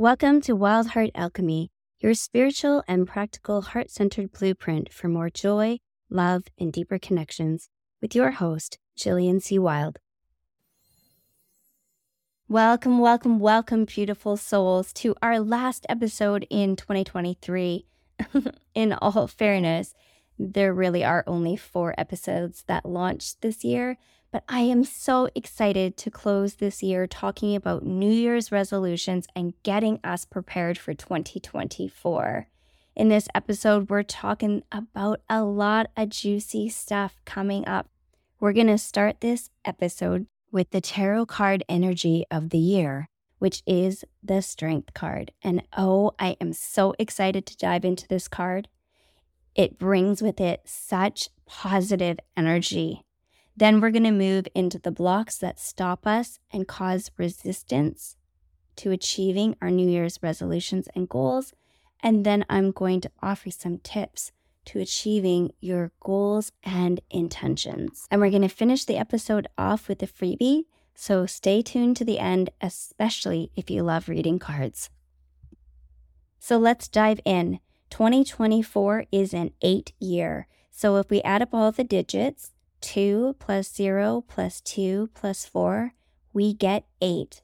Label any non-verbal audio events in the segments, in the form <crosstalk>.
Welcome to Wild Heart Alchemy, your spiritual and practical heart centered blueprint for more joy, love, and deeper connections with your host, Jillian C. Wilde. Welcome, welcome, welcome, beautiful souls, to our last episode in 2023. <laughs> in all fairness, there really are only four episodes that launched this year, but I am so excited to close this year talking about New Year's resolutions and getting us prepared for 2024. In this episode, we're talking about a lot of juicy stuff coming up. We're going to start this episode with the tarot card energy of the year, which is the Strength card. And oh, I am so excited to dive into this card. It brings with it such positive energy. Then we're going to move into the blocks that stop us and cause resistance to achieving our New Year's resolutions and goals. And then I'm going to offer some tips to achieving your goals and intentions. And we're going to finish the episode off with a freebie. So stay tuned to the end, especially if you love reading cards. So let's dive in. 2024 is an eight year. So if we add up all the digits, 2 plus 0 plus 2 plus 4, we get 8.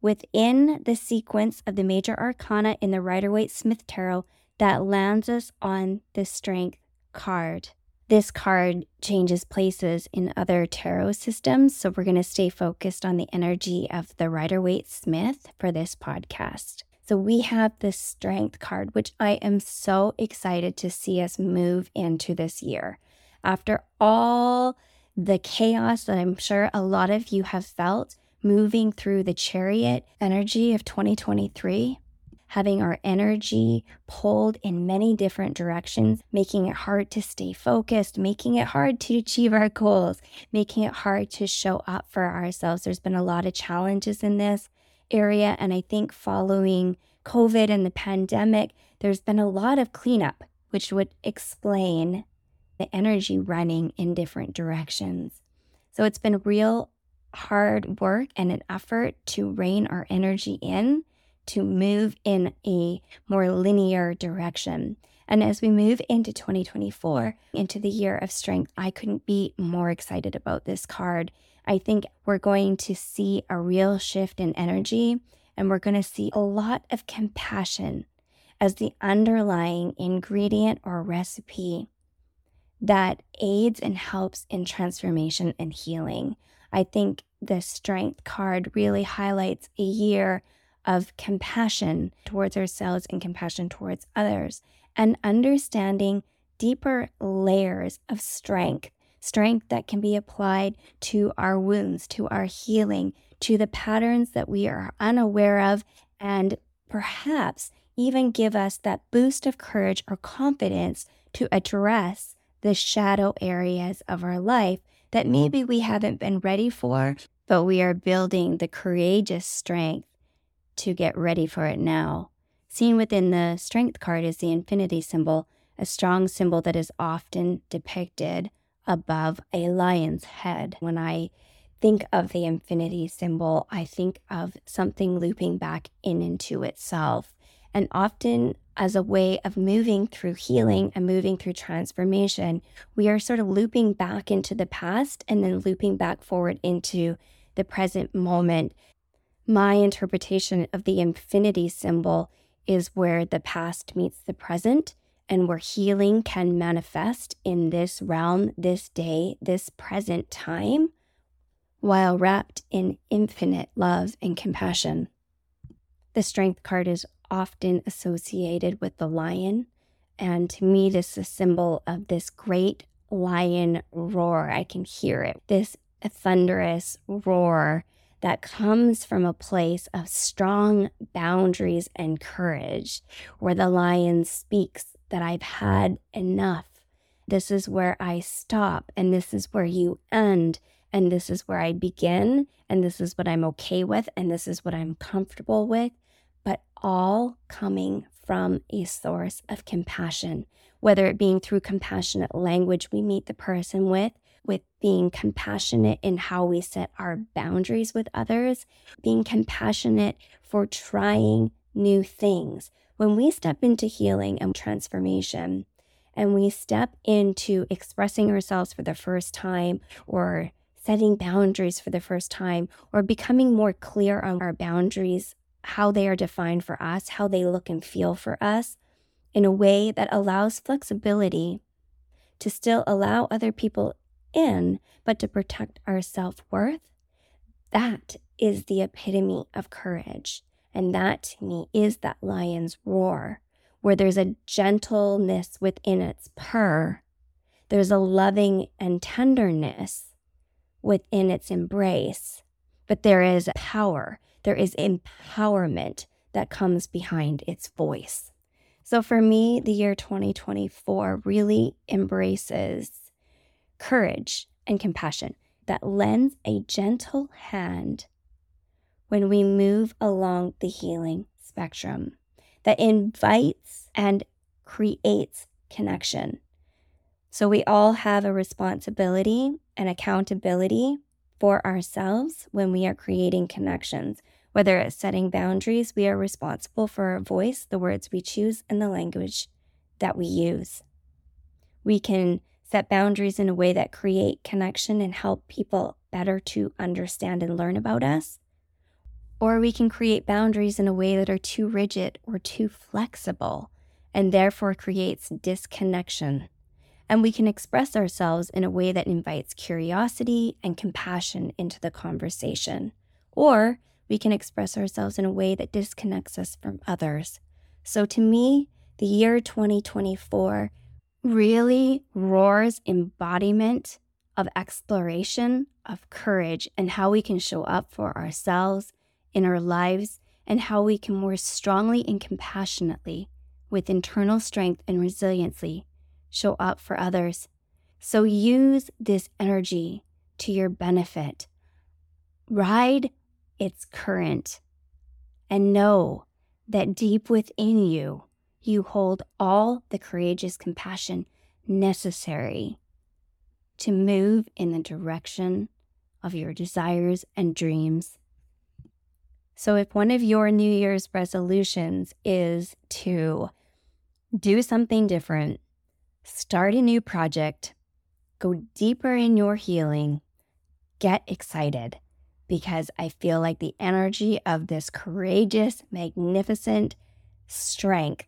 Within the sequence of the major arcana in the Rider Waite Smith Tarot, that lands us on the Strength card. This card changes places in other tarot systems, so we're going to stay focused on the energy of the Rider Waite Smith for this podcast. So we have the Strength card, which I am so excited to see us move into this year after all the chaos that I'm sure a lot of you have felt moving through the chariot energy of 2023, having our energy pulled in many different directions, making it hard to stay focused, making it hard to achieve our goals, making it hard to show up for ourselves. There's been a lot of challenges in this area. And I think following COVID and the pandemic, there's been a lot of cleanup, which would explain the energy running in different directions. So it's been real hard work and an effort to rein our energy in to move in a more linear direction. And as we move into 2024, into the year of strength, I couldn't be more excited about this card. I think we're going to see a real shift in energy and we're going to see a lot of compassion as the underlying ingredient or recipe that aids and helps in transformation and healing. I think the strength card really highlights a year of compassion towards ourselves and compassion towards others and understanding deeper layers of strength, strength that can be applied to our wounds, to our healing, to the patterns that we are unaware of, and perhaps even give us that boost of courage or confidence to address the shadow areas of our life that maybe we haven't been ready for, but we are building the courageous strength to get ready for it now. Seen within the strength card is the infinity symbol, a strong symbol that is often depicted above a lion's head. When I think of the infinity symbol, I think of something looping back in into itself. And often as a way of moving through healing and moving through transformation, we are sort of looping back into the past and then looping back forward into the present moment. My interpretation of the infinity symbol is where the past meets the present and where healing can manifest in this realm, this day, this present time, while wrapped in infinite love and compassion. The strength card is often associated with the lion. And to me, this is a symbol of this great lion roar. I can hear it, this thunderous roar that comes from a place of strong boundaries and courage, where the lion speaks that I've had enough. This is where I stop, and this is where you end, and this is where I begin, and this is what I'm okay with, and this is what I'm comfortable with but all coming from a source of compassion, whether it being through compassionate language we meet the person with, with being compassionate in how we set our boundaries with others, being compassionate for trying new things. When we step into healing and transformation, and we step into expressing ourselves for the first time or setting boundaries for the first time or becoming more clear on our boundaries, how they are defined for us, how they look and feel for us in a way that allows flexibility to still allow other people in, but to protect our self worth, that is the epitome of courage. And that to me is that lion's roar where there's a gentleness within its purr. There's a loving and tenderness within its embrace, but there is power. There is empowerment that comes behind its voice. So for me, the year 2024 really embraces courage and compassion that lends a gentle hand when we move along the healing spectrum that invites and creates connection. So we all have a responsibility and accountability for ourselves when we are creating connections. Whether it's setting boundaries, we are responsible for our voice, the words we choose, and the language that we use. We can set boundaries in a way that create connection and help people better to understand and learn about us. Or we can create boundaries in a way that are too rigid or too flexible and therefore creates disconnection. And we can express ourselves in a way that invites curiosity and compassion into the conversation. Or we can express ourselves in a way that disconnects us from others. So to me, the year 2024 really roars embodiment of exploration, of courage, and how we can show up for ourselves in our lives and how we can more strongly and compassionately, with internal strength and resiliency, show up for others. So use this energy to your benefit. Ride its current. And know that deep within you, you hold all the courageous compassion necessary to move in the direction of your desires and dreams. So, if one of your New Year's resolutions is to do something different, start a new project, go deeper in your healing, get excited because I feel like the energy of this courageous, magnificent strength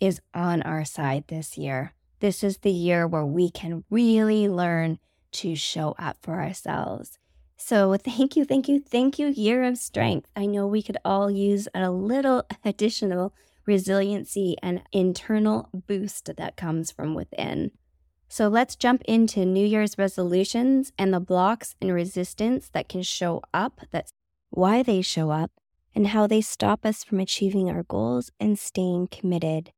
is on our side this year. This is the year where we can really learn to show up for ourselves so, thank you, thank you, thank you, Year of Strength. I know we could all use a little <laughs> additional resiliency and internal boost that comes from within. So, let's jump into New Year's resolutions and the blocks and resistance that can show up, that's why they show up, and how they stop us from achieving our goals and staying committed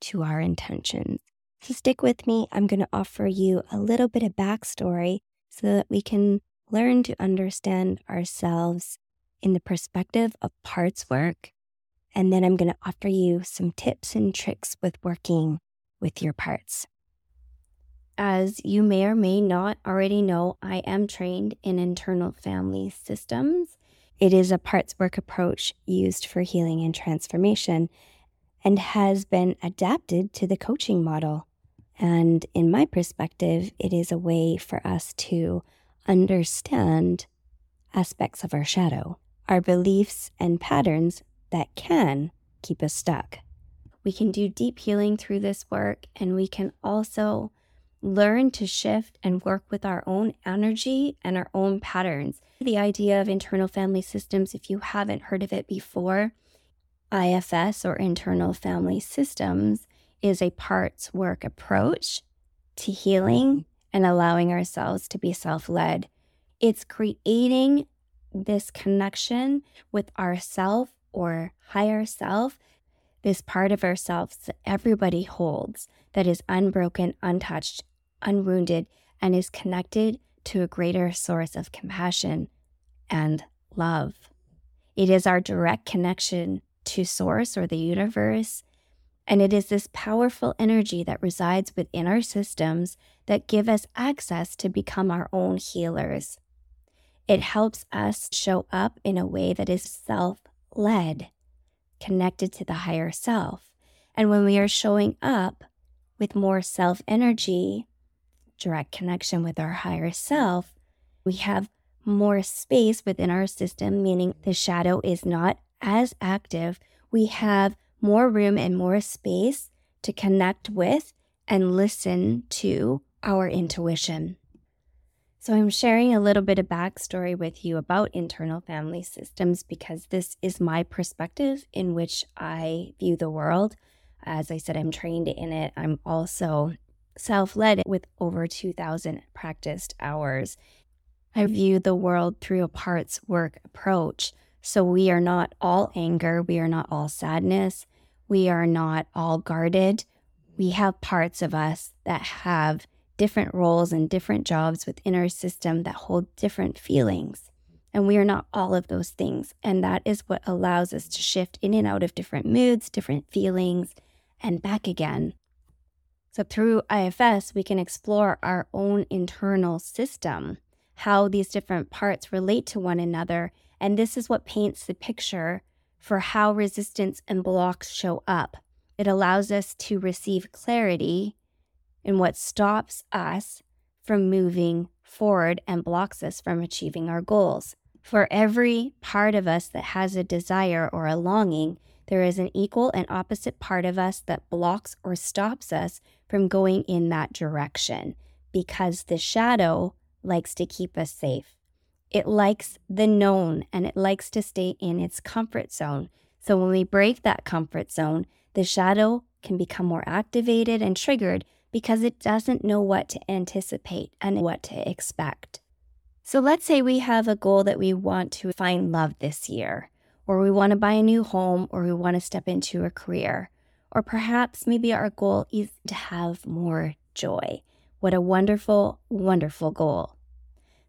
to our intentions. So, stick with me. I'm going to offer you a little bit of backstory so that we can learn to understand ourselves in the perspective of parts work. And then I'm going to offer you some tips and tricks with working with your parts. As you may or may not already know, I am trained in internal family systems. It is a parts work approach used for healing and transformation and has been adapted to the coaching model. And in my perspective, it is a way for us to understand aspects of our shadow, our beliefs and patterns that can keep us stuck. We can do deep healing through this work, and we can also learn to shift and work with our own energy and our own patterns. The idea of internal family systems, if you haven't heard of it before, IFS or internal family systems is a parts work approach to healing and allowing ourselves to be self led. It's creating this connection with ourself or higher self, this part of ourselves that everybody holds that is unbroken, untouched, unwounded, and is connected to a greater source of compassion and love. It is our direct connection to source or the universe and it is this powerful energy that resides within our systems that give us access to become our own healers. It helps us show up in a way that is self led, connected to the higher self. And when we are showing up with more self energy, direct connection with our higher self, we have more space within our system, meaning the shadow is not as active. We have more room and more space to connect with and listen to our intuition. So, I'm sharing a little bit of backstory with you about internal family systems because this is my perspective in which I view the world. As I said, I'm trained in it. I'm also self led with over 2,000 practiced hours. I view the world through a parts work approach. So, we are not all anger, we are not all sadness, we are not all guarded. We have parts of us that have different roles and different jobs within our system that hold different feelings. And we are not all of those things. And that is what allows us to shift in and out of different moods, different feelings, and back again. So, through IFS, we can explore our own internal system, how these different parts relate to one another. And this is what paints the picture for how resistance and blocks show up. It allows us to receive clarity in what stops us from moving forward and blocks us from achieving our goals. For every part of us that has a desire or a longing, there is an equal and opposite part of us that blocks or stops us from going in that direction because the shadow likes to keep us safe. It likes the known and it likes to stay in its comfort zone. So when we break that comfort zone, the shadow can become more activated and triggered because it doesn't know what to anticipate and what to expect. So let's say we have a goal that we want to find love this year, or we want to buy a new home, or we want to step into a career. Or perhaps maybe our goal is to have more joy. What a wonderful, wonderful goal.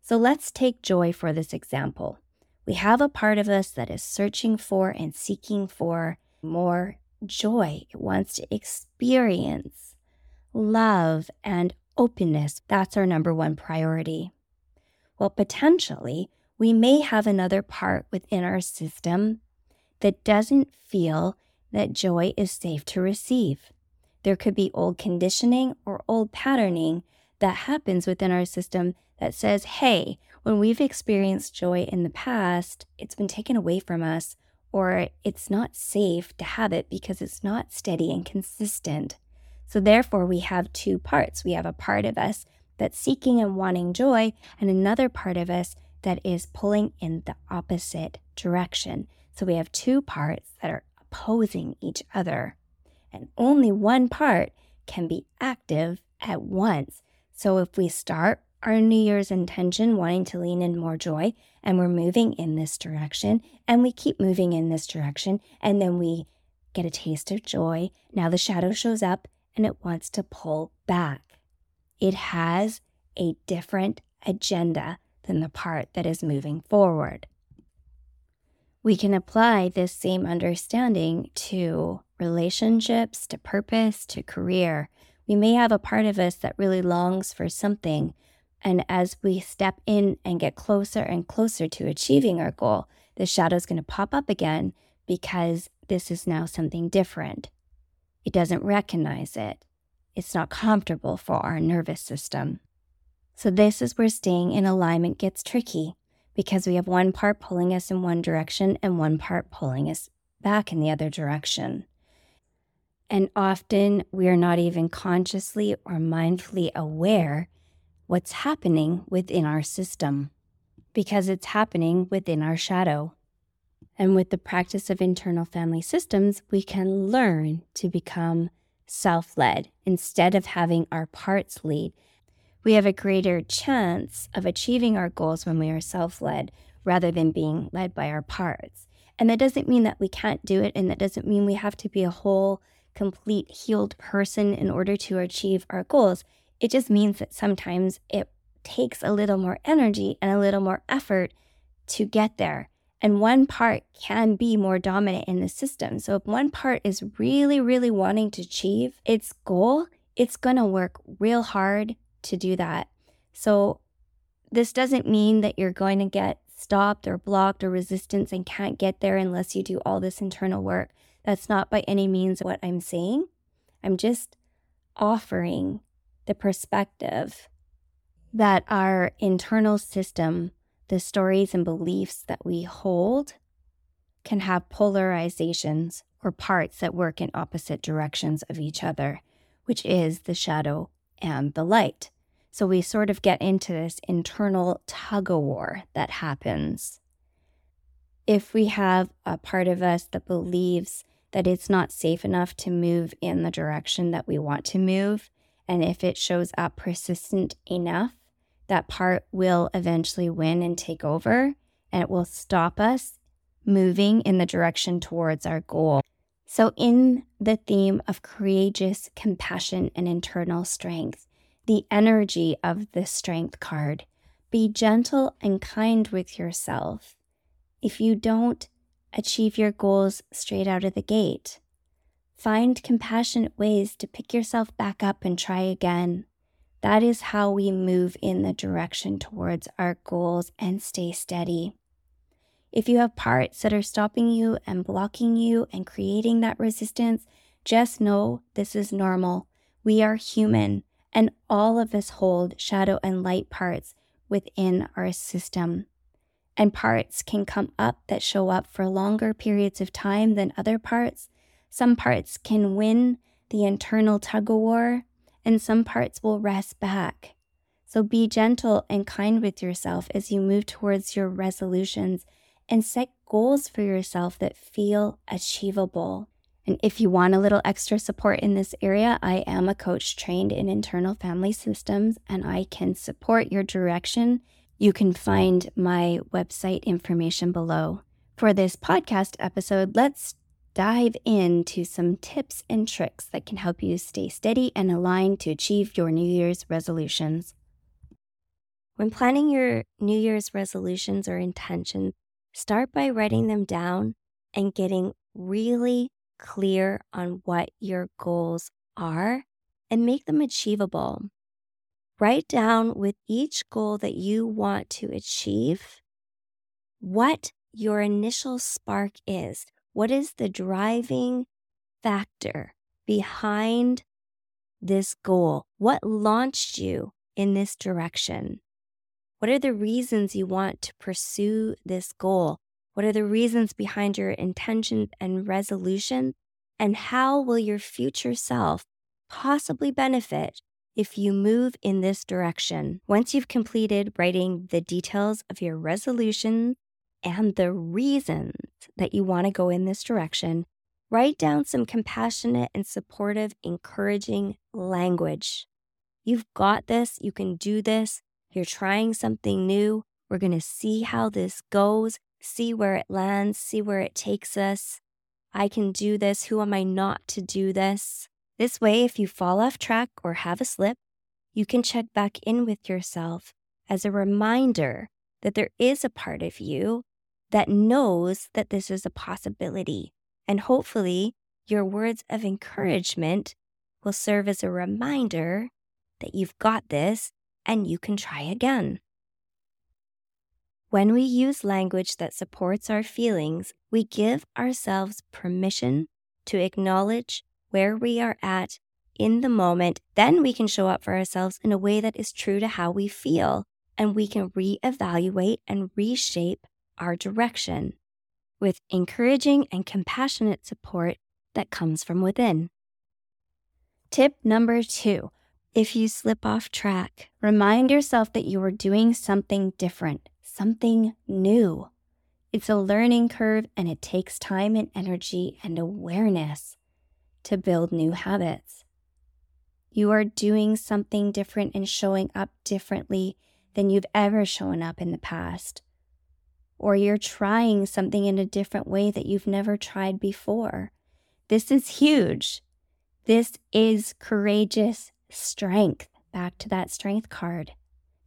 So let's take joy for this example. We have a part of us that is searching for and seeking for more joy. It wants to experience love, and openness. That's our number one priority. Well, potentially, we may have another part within our system that doesn't feel that joy is safe to receive. There could be old conditioning or old patterning that happens within our system that says, hey, when we've experienced joy in the past, it's been taken away from us, or it's not safe to have it because it's not steady and consistent. So, therefore, we have two parts. We have a part of us that's seeking and wanting joy, and another part of us that is pulling in the opposite direction. So, we have two parts that are opposing each other, and only one part can be active at once. So, if we start our New Year's intention wanting to lean in more joy, and we're moving in this direction, and we keep moving in this direction, and then we get a taste of joy. Now the shadow shows up and it wants to pull back. It has a different agenda than the part that is moving forward. We can apply this same understanding to relationships, to purpose, to career. We may have a part of us that really longs for something. And as we step in and get closer and closer to achieving our goal, the shadow is going to pop up again because this is now something different. It doesn't recognize it. It's not comfortable for our nervous system. So, this is where staying in alignment gets tricky because we have one part pulling us in one direction and one part pulling us back in the other direction. And often we are not even consciously or mindfully aware what's happening within our system because it's happening within our shadow. And with the practice of internal family systems, we can learn to become self led instead of having our parts lead. We have a greater chance of achieving our goals when we are self led rather than being led by our parts. And that doesn't mean that we can't do it, and that doesn't mean we have to be a whole, complete, healed person in order to achieve our goals. It just means that sometimes it takes a little more energy and a little more effort to get there. And one part can be more dominant in the system. So if one part is really, really wanting to achieve its goal, it's going to work real hard to do that. So this doesn't mean that you're going to get stopped or blocked or resistance and can't get there unless you do all this internal work. That's not by any means what I'm saying. I'm just offering the perspective that our internal system, the stories and beliefs that we hold, can have polarizations or parts that work in opposite directions of each other, which is the shadow and the light. So we sort of get into this internal tug of war that happens. If we have a part of us that believes that it's not safe enough to move in the direction that we want to move, and if it shows up persistent enough, that part will eventually win and take over, and it will stop us moving in the direction towards our goal. So, in the theme of courageous compassion and internal strength, the energy of the strength card. Be gentle and kind with yourself. If you don't achieve your goals straight out of the gate, find compassionate ways to pick yourself back up and try again. That is how we move in the direction towards our goals and stay steady. If you have parts that are stopping you and blocking you and creating that resistance, just know this is normal. We are human and all of us hold shadow and light parts within our system. And parts can come up that show up for longer periods of time than other parts. Some parts can win the internal tug of war, and some parts will rest back. So be gentle and kind with yourself as you move towards your resolutions and set goals for yourself that feel achievable. And if you want a little extra support in this area, I am a coach trained in internal family systems and I can support your direction. You can find my website information below. For this podcast episode, let's dive into some tips and tricks that can help you stay steady and aligned to achieve your New Year's resolutions. When planning your New Year's resolutions or intentions, start by writing them down and getting really clear on what your goals are and make them achievable. Write down with each goal that you want to achieve what your initial spark is. What is the driving factor behind this goal? What launched you in this direction? What are the reasons you want to pursue this goal? What are the reasons behind your intention and resolution? And how will your future self possibly benefit if you move in this direction? Once you've completed writing the details of your resolution and the reasons that you want to go in this direction, write down some compassionate and supportive, encouraging language. You've got this. You can do this. You're trying something new. We're going to see how this goes see where it lands, see where it takes us. I can do this. Who am I not to do this? This way, if you fall off track or have a slip, you can check back in with yourself as a reminder that there is a part of you that knows that this is a possibility. And hopefully, your words of encouragement will serve as a reminder that you've got this and you can try again. When we use language that supports our feelings, we give ourselves permission to acknowledge where we are at in the moment. Then we can show up for ourselves in a way that is true to how we feel, and we can reevaluate and reshape our direction with encouraging and compassionate support that comes from within. Tip number two if you slip off track, remind yourself that you are doing something different something new. It's a learning curve and it takes time and energy and awareness to build new habits. You are doing something different and showing up differently than you've ever shown up in the past. Or you're trying something in a different way that you've never tried before. This is huge. This is courageous strength. Back to that strength card.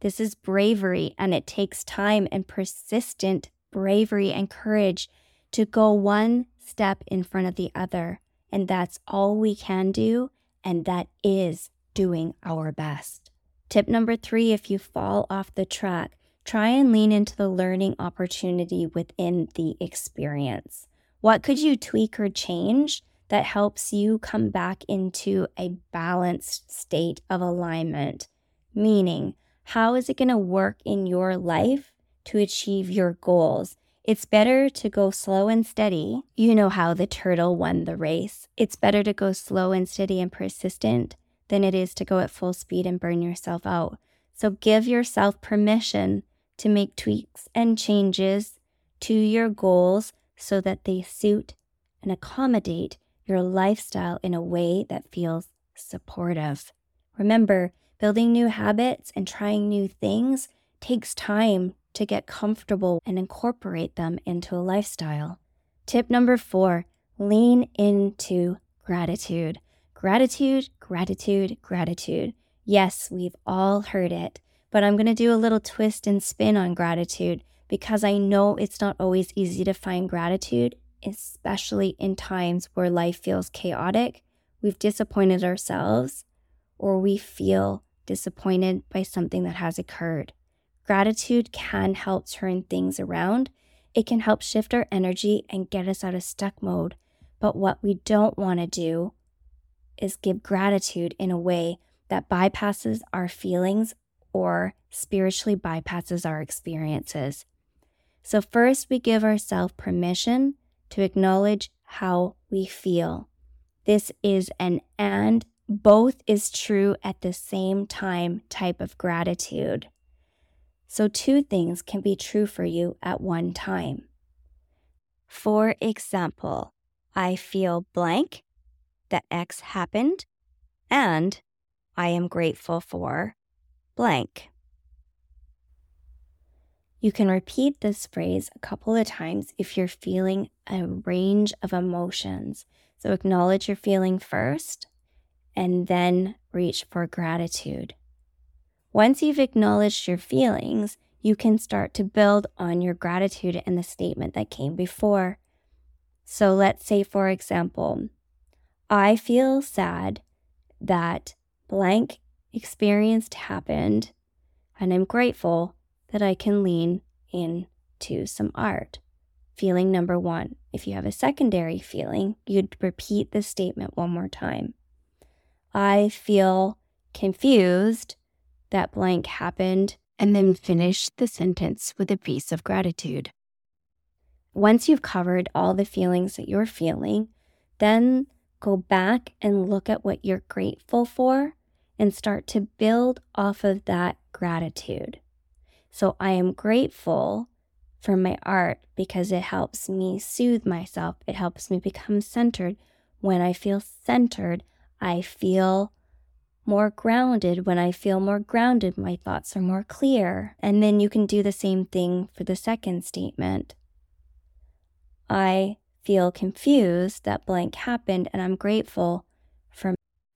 This is bravery, and it takes time and persistent bravery and courage to go one step in front of the other. And that's all we can do, and that is doing our best. Tip number three if you fall off the track, try and lean into the learning opportunity within the experience. What could you tweak or change that helps you come back into a balanced state of alignment? Meaning, how is it going to work in your life to achieve your goals? It's better to go slow and steady. You know how the turtle won the race. It's better to go slow and steady and persistent than it is to go at full speed and burn yourself out. So give yourself permission to make tweaks and changes to your goals so that they suit and accommodate your lifestyle in a way that feels supportive. Remember, building new habits and trying new things takes time to get comfortable and incorporate them into a lifestyle. Tip number four lean into gratitude. Gratitude, gratitude, gratitude. Yes, we've all heard it, but I'm going to do a little twist and spin on gratitude because I know it's not always easy to find gratitude, especially in times where life feels chaotic, we've disappointed ourselves, or we feel disappointed by something that has occurred. Gratitude can help turn things around. It can help shift our energy and get us out of stuck mode. But what we don't want to do is give gratitude in a way that bypasses our feelings or spiritually bypasses our experiences. So, first, we give ourselves permission to acknowledge how we feel. This is an and both is true at the same time type of gratitude. So, two things can be true for you at one time. For example, I feel blank that X happened, and I am grateful for blank. You can repeat this phrase a couple of times if you're feeling a range of emotions. So acknowledge your feeling first and then reach for gratitude. Once you've acknowledged your feelings, you can start to build on your gratitude and the statement that came before. So let's say, for example, I feel sad that blank experienced happened, and I'm grateful that I can lean into some art. Feeling number one. If you have a secondary feeling, you'd repeat the statement one more time. I feel confused that blank happened, and then finish the sentence with a piece of gratitude. Once you've covered all the feelings that you're feeling, then go back and look at what you're grateful for and start to build off of that gratitude. So I am grateful for my art because it helps me soothe myself. It helps me become centered. When I feel centered, I feel more grounded. When I feel more grounded, my thoughts are more clear. And then you can do the same thing for the second statement. I feel confused that blank happened, and I'm grateful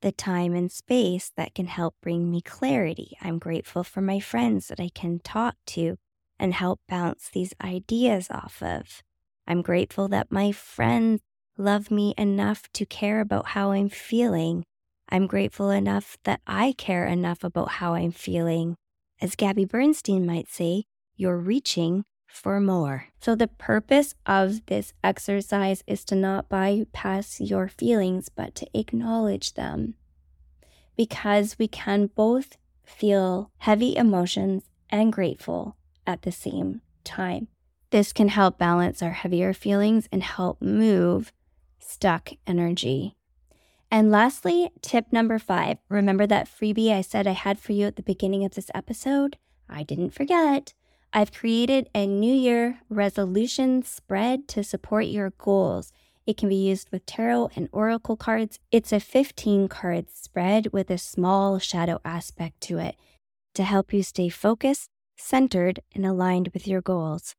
the time and space that can help bring me clarity. I'm grateful for my friends that I can talk to and help bounce these ideas off of. I'm grateful that my friends love me enough to care about how I'm feeling I'm grateful enough that I care enough about how I'm feeling. As Gabby Bernstein might say, you're reaching for more. So, the purpose of this exercise is to not bypass your feelings, but to acknowledge them. Because we can both feel heavy emotions and grateful at the same time. This can help balance our heavier feelings and help move stuck energy and lastly, tip number five remember that freebie I said I had for you at the beginning of this episode? I didn't forget. I've created a New Year resolution spread to support your goals. It can be used with tarot and oracle cards. It's a 15 card spread with a small shadow aspect to it to help you stay focused, centered, and aligned with your goals.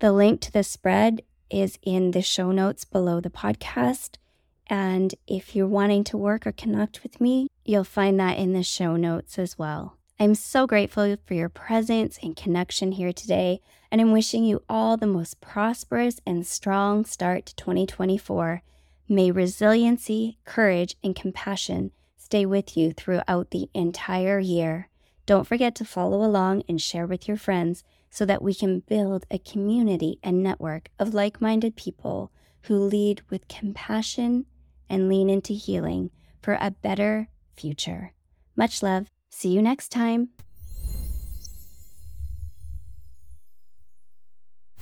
The link to the spread is in the show notes below the podcast. And if you're wanting to work or connect with me, you'll find that in the show notes as well. I'm so grateful for your presence and connection here today, and I'm wishing you all the most prosperous and strong start to 2024. May resiliency, courage, and compassion stay with you throughout the entire year. Don't forget to follow along and share with your friends so that we can build a community and network of like minded people who lead with compassion and lean into healing for a better future. Much love. See you next time.